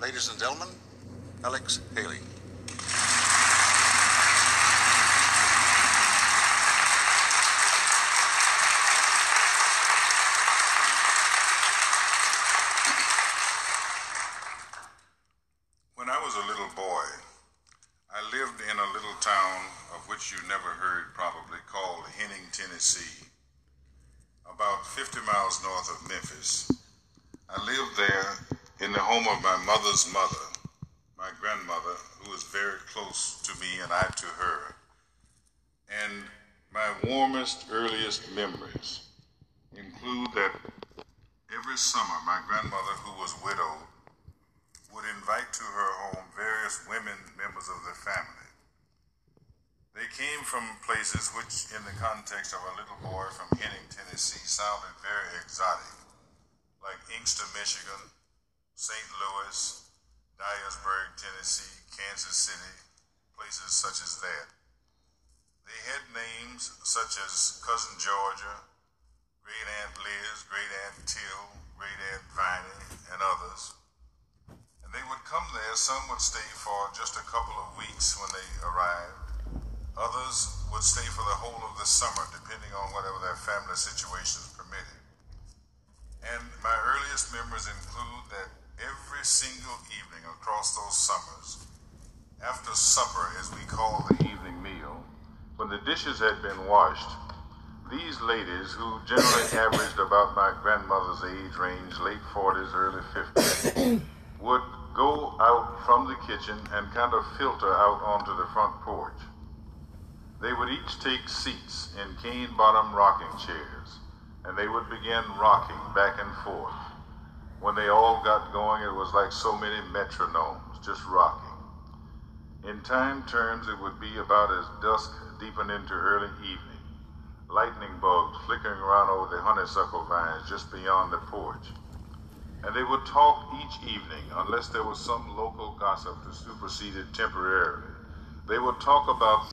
Ladies and gentlemen, Alex Haley. When I was a little boy, I lived in a little town of which you never heard probably called Henning, Tennessee, about 50 miles north of Memphis. I lived there home of my mother's mother, my grandmother, who was very close to me and I to her. And my warmest, earliest memories include that every summer my grandmother, who was widowed, would invite to her home various women members of the family. They came from places which, in the context of a little boy from Henning, Tennessee, sounded very exotic, like Inkster, Michigan, St. Louis, Dyersburg, Tennessee, Kansas City, places such as that. They had names such as Cousin Georgia, Great Aunt Liz, Great Aunt Till, Great Aunt Viney, and others. And they would come there. Some would stay for just a couple of weeks when they arrived. Others would stay for the whole of the summer, depending on whatever their family situations permitted. And my earliest memories include that every single evening across those summers, after supper, as we call the evening meal, when the dishes had been washed, these ladies, who generally averaged about my grandmother's age range, late 40s, early 50s, would go out from the kitchen and kind of filter out onto the front porch. They would each take seats in cane bottom rocking chairs, and they would begin rocking back and forth. When they all got going, it was like so many metronomes, just rocking. In time terms, it would be about as dusk deepened into early evening, lightning bugs flickering around over the honeysuckle vines just beyond the porch. And they would talk each evening, unless there was some local gossip to supersede it temporarily. They would talk about.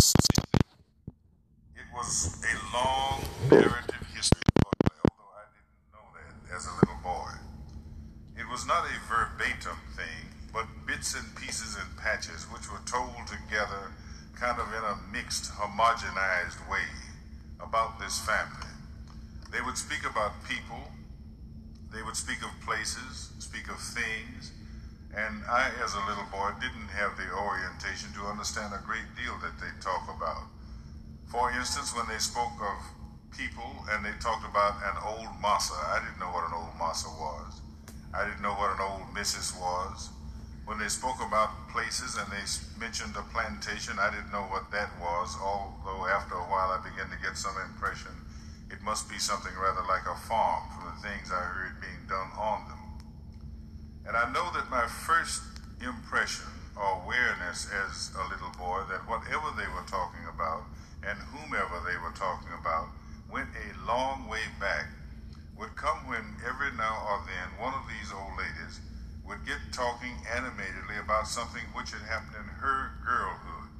It was a long narrative history, although I didn't know that as a little boy. It was not a verbatim thing, but bits and pieces and patches which were told together kind of in a mixed, homogenized way about this family. They would speak about people, they would speak of places, speak of things, and I, as a little boy, didn't have the orientation to understand a great deal that they talk about. For instance, when they spoke of people and they talked about an old massa, I didn't know what an old massa was. I didn't know what an old missus was. When they spoke about places and they mentioned a plantation, I didn't know what that was, although after a while I began to get some impression it must be something rather like a farm from the things I heard being done on them. And I know that my first impression or awareness as a little boy that whatever they were talking about and whomever they were talking about went a long way back would come when every now or then one of these old ladies would get talking animatedly about something which had happened in her girlhood.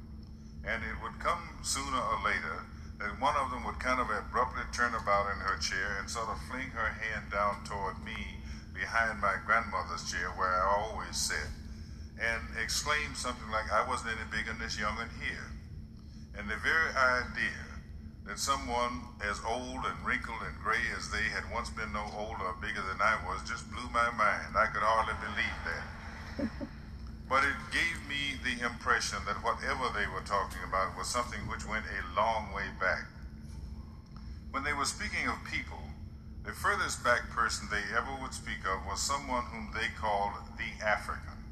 And it would come sooner or later that one of them would kind of abruptly turn about in her chair and sort of fling her hand down toward me behind my grandmother's chair where I always sat and exclaim something like, I wasn't any bigger than this young'un here. And the very idea that someone as old and wrinkled and gray as they had once been no older or bigger than I was just blew my mind. I could hardly believe that. But it gave me the impression that whatever they were talking about was something which went a long way back. When they were speaking of people, the furthest back person they ever would speak of was someone whom they called the African.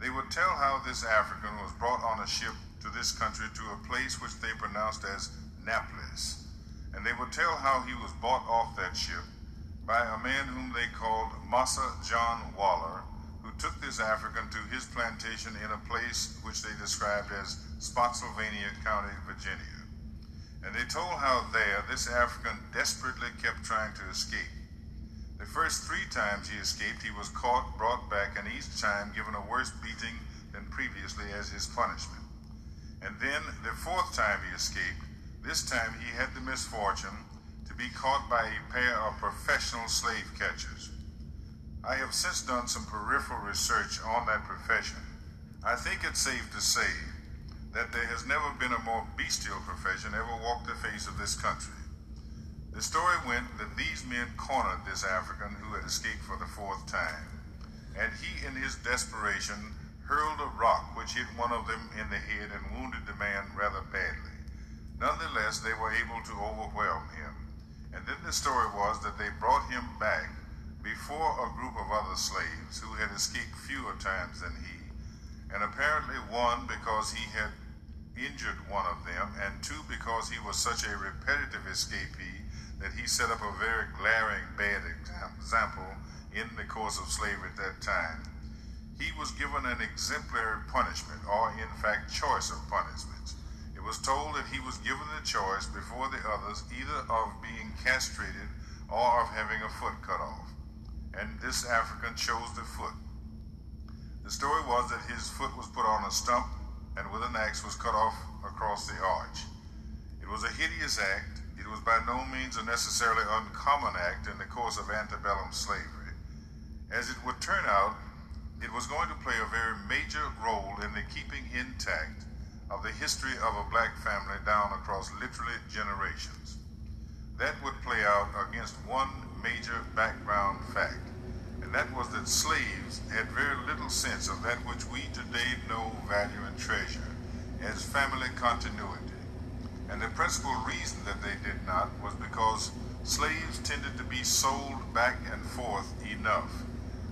They would tell how this African was brought on a ship to this country to a place which they pronounced as Naplis. And they would tell how he was bought off that ship by a man whom they called Massa John Waller, who took this African to his plantation in a place which they described as Spotsylvania County, Virginia. And they told how there this African desperately kept trying to escape. The first three times he escaped, he was caught, brought back, and each time given a worse beating than previously as his punishment. And then the fourth time he escaped, this time he had the misfortune to be caught by a pair of professional slave catchers. I have since done some peripheral research on that profession. I think it's safe to say that there has never been a more bestial profession ever walked the face of this country. The story went that these men cornered this African who had escaped for the fourth time, and he, in his desperation, hurled a rock which hit one of them in the head and wounded the man rather badly. Nonetheless, they were able to overwhelm him. And then the story was that they brought him back before a group of other slaves who had escaped fewer times than he, and apparently one because he had injured one of them, and two because he was such a repetitive escapee that he set up a very glaring bad example in the course of slavery at that time. He was given an exemplary punishment, or in fact, choice of punishments. Was told that he was given the choice before the others either of being castrated or of having a foot cut off and this African chose the foot. The story was that his foot was put on a stump and with an axe was cut off across the arch. It was a hideous act. It was by no means a necessarily uncommon act in the course of antebellum slavery. As it would turn out, it was going to play a very major role in the keeping intact of the history of a black family down across literally generations. That would play out against one major background fact, and that was that slaves had very little sense of that which we today know, value, and treasure as family continuity. And the principal reason that they did not was because slaves tended to be sold back and forth enough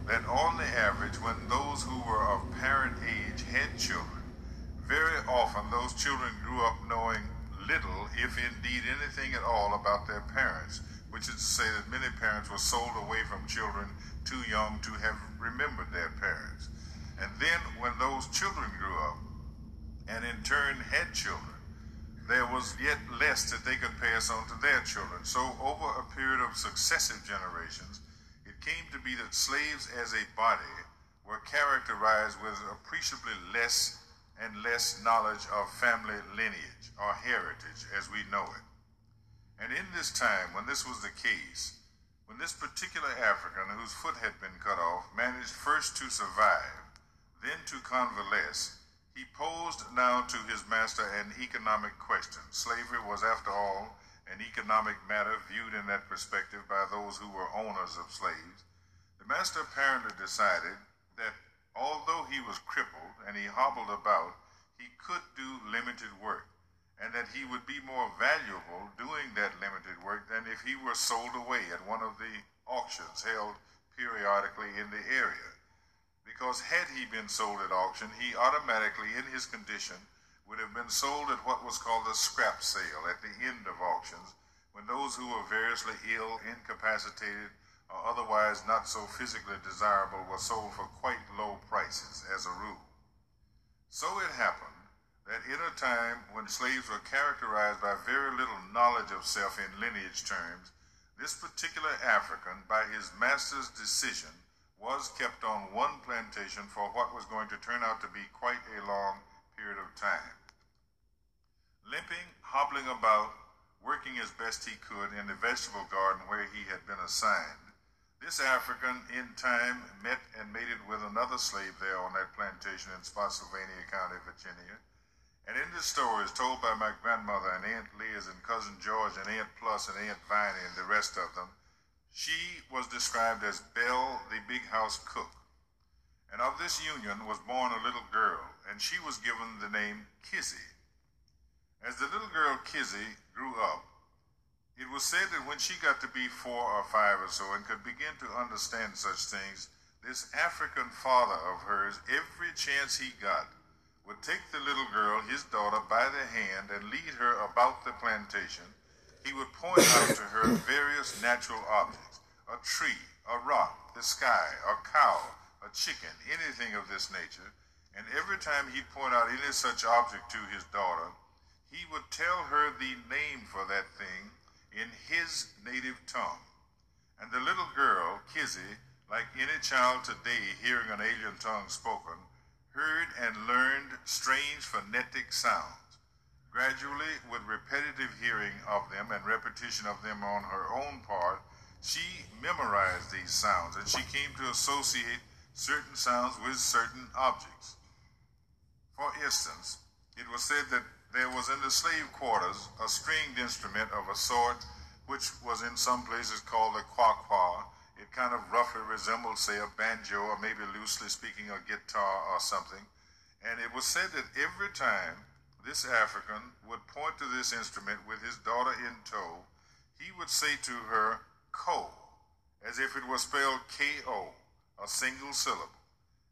that on the average, when those who were of parent age had children, often those children grew up knowing little, if indeed anything at all, about their parents which is to say that many parents were sold away from children too young to have remembered their parents. And then when those children grew up and in turn had children, there was yet less that they could pass on to their children. So over a period of successive generations, it came to be that slaves as a body were characterized with appreciably less and less knowledge of family lineage or heritage as we know it. And in this time, when this was the case, when this particular African whose foot had been cut off managed first to survive, then to convalesce, he posed now to his master an economic question. Slavery was, after all, an economic matter viewed in that perspective by those who were owners of slaves. The master apparently decided that although he was crippled and he hobbled about, he could do limited work and that he would be more valuable doing that limited work than if he were sold away at one of the auctions held periodically in the area. Because had he been sold at auction, he automatically, in his condition, would have been sold at what was called a scrap sale at the end of auctions, when those who were variously ill, incapacitated, or otherwise not so physically desirable were sold for quite low prices as a rule. So it happened that in a time when slaves were characterized by very little knowledge of self in lineage terms, this particular African, by his master's decision, was kept on one plantation for what was going to turn out to be quite a long period of time. Limping, hobbling about, working as best he could in the vegetable garden where he had been assigned, this African in time met and mated with another slave there on that plantation in Spotsylvania County, Virginia and in this story is told by my grandmother and Aunt Liz and cousin George and Aunt Plus and Aunt Viney and the rest of them, she was described as Belle, the big house cook. And of this union was born a little girl, and she was given the name Kizzy. As the little girl Kizzy grew up, it was said that when she got to be four or five or so and could begin to understand such things, this African father of hers, every chance he got, would take the little girl, his daughter, by the hand and lead her about the plantation, he would point out to her various natural objects a tree, a rock, the sky, a cow, a chicken, anything of this nature. And every time he'd point out any such object to his daughter, he would tell her the name for that thing in his native tongue. And the little girl, Kizzy, like any child today hearing an alien tongue spoken, heard and learned strange phonetic sounds. Gradually, with repetitive hearing of them and repetition of them on her own part, she memorized these sounds and she came to associate certain sounds with certain objects. For instance, it was said that there was in the slave quarters a stringed instrument of a sort which was in some places called a quaqua. It kind of roughly resembled, say, a banjo or maybe loosely speaking a guitar or something. And it was said that every time this African would point to this instrument with his daughter in tow, he would say to her, Ko, as if it was spelled K O, a single syllable.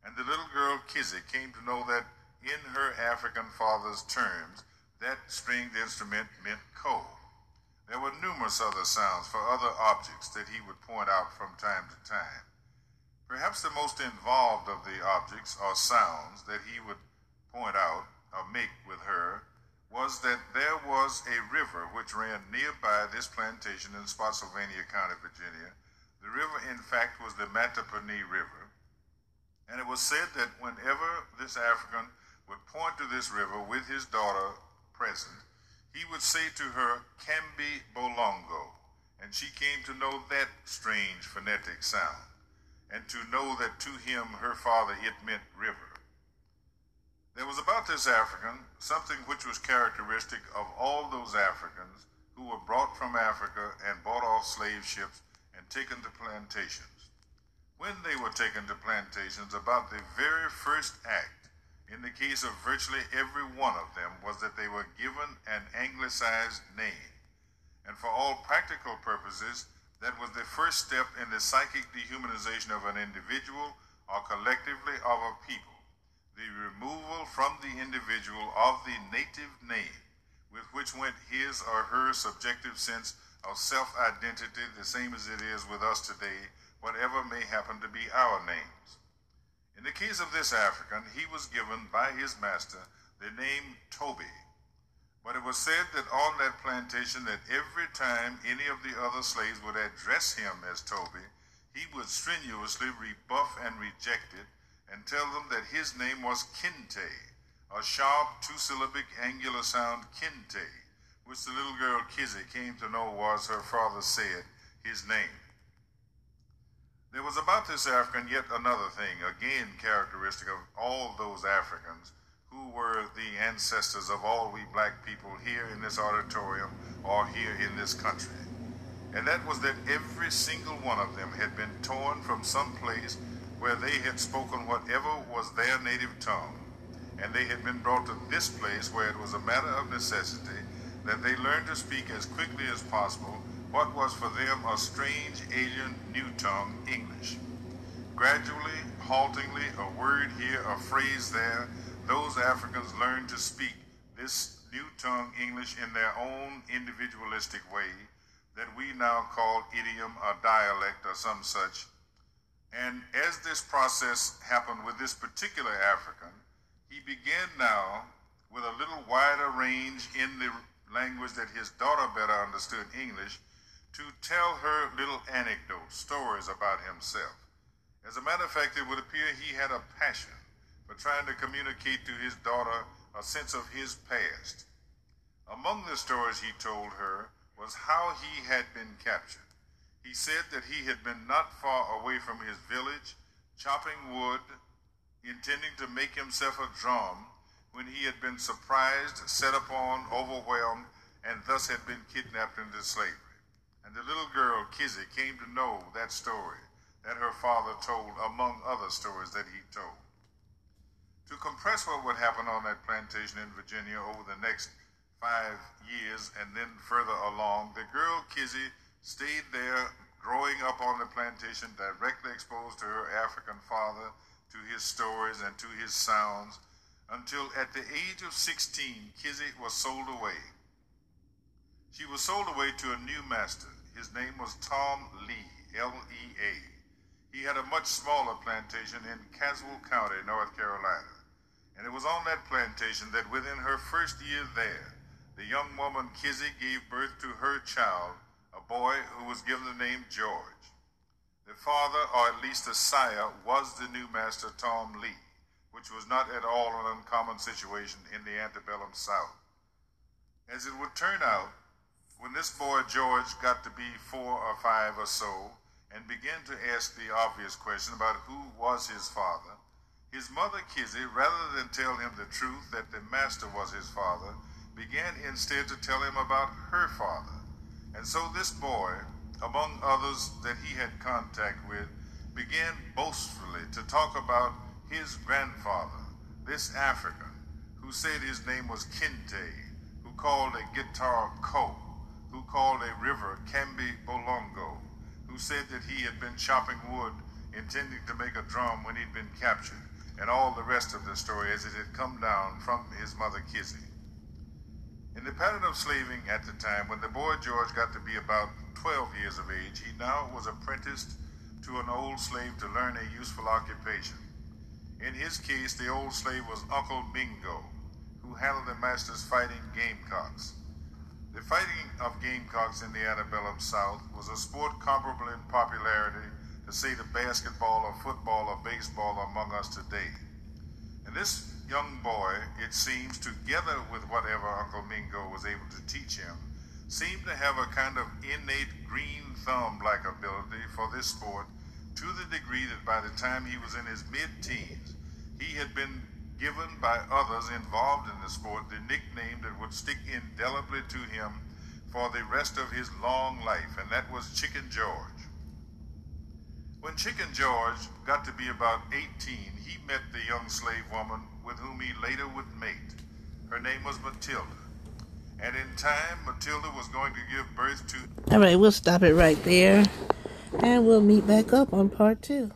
And the little girl Kizzy came to know that in her African father's terms, that stringed instrument meant coal. There were numerous other sounds for other objects that he would point out from time to time. Perhaps the most involved of the objects or sounds that he would point out or make with her was that there was a river which ran nearby this plantation in Spotsylvania County, Virginia. The river, in fact, was the Mattaponi River. And it was said that whenever this African would point to this river with his daughter present, he would say to her, Kambi Bolongo. And she came to know that strange phonetic sound and to know that to him, her father, it meant river. There was about this African something which was characteristic of all those Africans who were brought from Africa and bought off slave ships and taken to plantations. When they were taken to plantations, about the very first act, in the case of virtually every one of them, was that they were given an anglicized name. And for all practical purposes, that was the first step in the psychic dehumanization of an individual or collectively of a people. The removal from the individual of the native name with which went his or her subjective sense of self identity, the same as it is with us today, whatever may happen to be our names. Case of this African, he was given by his master the name Toby, but it was said that on that plantation that every time any of the other slaves would address him as Toby, he would strenuously rebuff and reject it and tell them that his name was Kinte, a sharp two-syllabic angular sound Kinte, which the little girl Kizzy came to know was her father said his name. There was about this African yet another thing, again characteristic of all those Africans who were the ancestors of all we black people here in this auditorium or here in this country. And that was that every single one of them had been torn from some place where they had spoken whatever was their native tongue. And they had been brought to this place where it was a matter of necessity that they learn to speak as quickly as possible what was for them a strange, alien, new tongue, English. Gradually, haltingly, a word here, a phrase there, those Africans learned to speak this new tongue English in their own individualistic way that we now call idiom or dialect or some such. And as this process happened with this particular African, he began now with a little wider range in the language that his daughter better understood English to tell her little anecdotes, stories about himself. As a matter of fact, it would appear he had a passion for trying to communicate to his daughter a sense of his past. Among the stories he told her was how he had been captured. He said that he had been not far away from his village, chopping wood, intending to make himself a drum, when he had been surprised, set upon, overwhelmed, and thus had been kidnapped into slavery. And the little girl, Kizzy, came to know that story that her father told, among other stories that he told. To compress what would happen on that plantation in Virginia over the next five years and then further along, the girl Kizzy stayed there growing up on the plantation, directly exposed to her African father, to his stories and to his sounds, until at the age of 16, Kizzy was sold away. She was sold away to a new master. His name was Tom Lea, L-E-A. He had a much smaller plantation in Caswell County, North Carolina. And it was on that plantation that within her first year there, the young woman Kizzy gave birth to her child, a boy who was given the name George. The father, or at least the sire, was the new master Tom Lea, which was not at all an uncommon situation in the antebellum South. As it would turn out, When this boy George got to be four or five or so and began to ask the obvious question about who was his father, his mother Kizzy, rather than tell him the truth that the master was his father, began instead to tell him about her father. And so this boy, among others that he had contact with, began boastfully to talk about his grandfather, this African, who said his name was Kinte, who called a guitar Ko, who called a river Kambi Bolongo, who said that he had been chopping wood intending to make a drum when he'd been captured, and all the rest of the story as it had come down from his mother Kizzy. In the pattern of slaving at the time, when the boy George got to be about 12 years of age, he now was apprenticed to an old slave to learn a useful occupation. In his case, the old slave was Uncle Mingo, who handled the master's fighting gamecocks. The fighting of gamecocks in the antebellum South was a sport comparable in popularity to, say, the basketball or football or baseball among us today. And this young boy, it seems, together with whatever Uncle Mingo was able to teach him, seemed to have a kind of innate green thumb like ability for this sport to the degree that by the time he was in his mid teens, he had been given by others involved in the sport the nickname that would stick indelibly to him for the rest of his long life, and that was Chicken George. When Chicken George got to be about 18, he met the young slave woman with whom he later would mate. Her name was Matilda. And in time, Matilda was going to give birth to. All right, we'll stop it right there. And we'll meet back up on part two.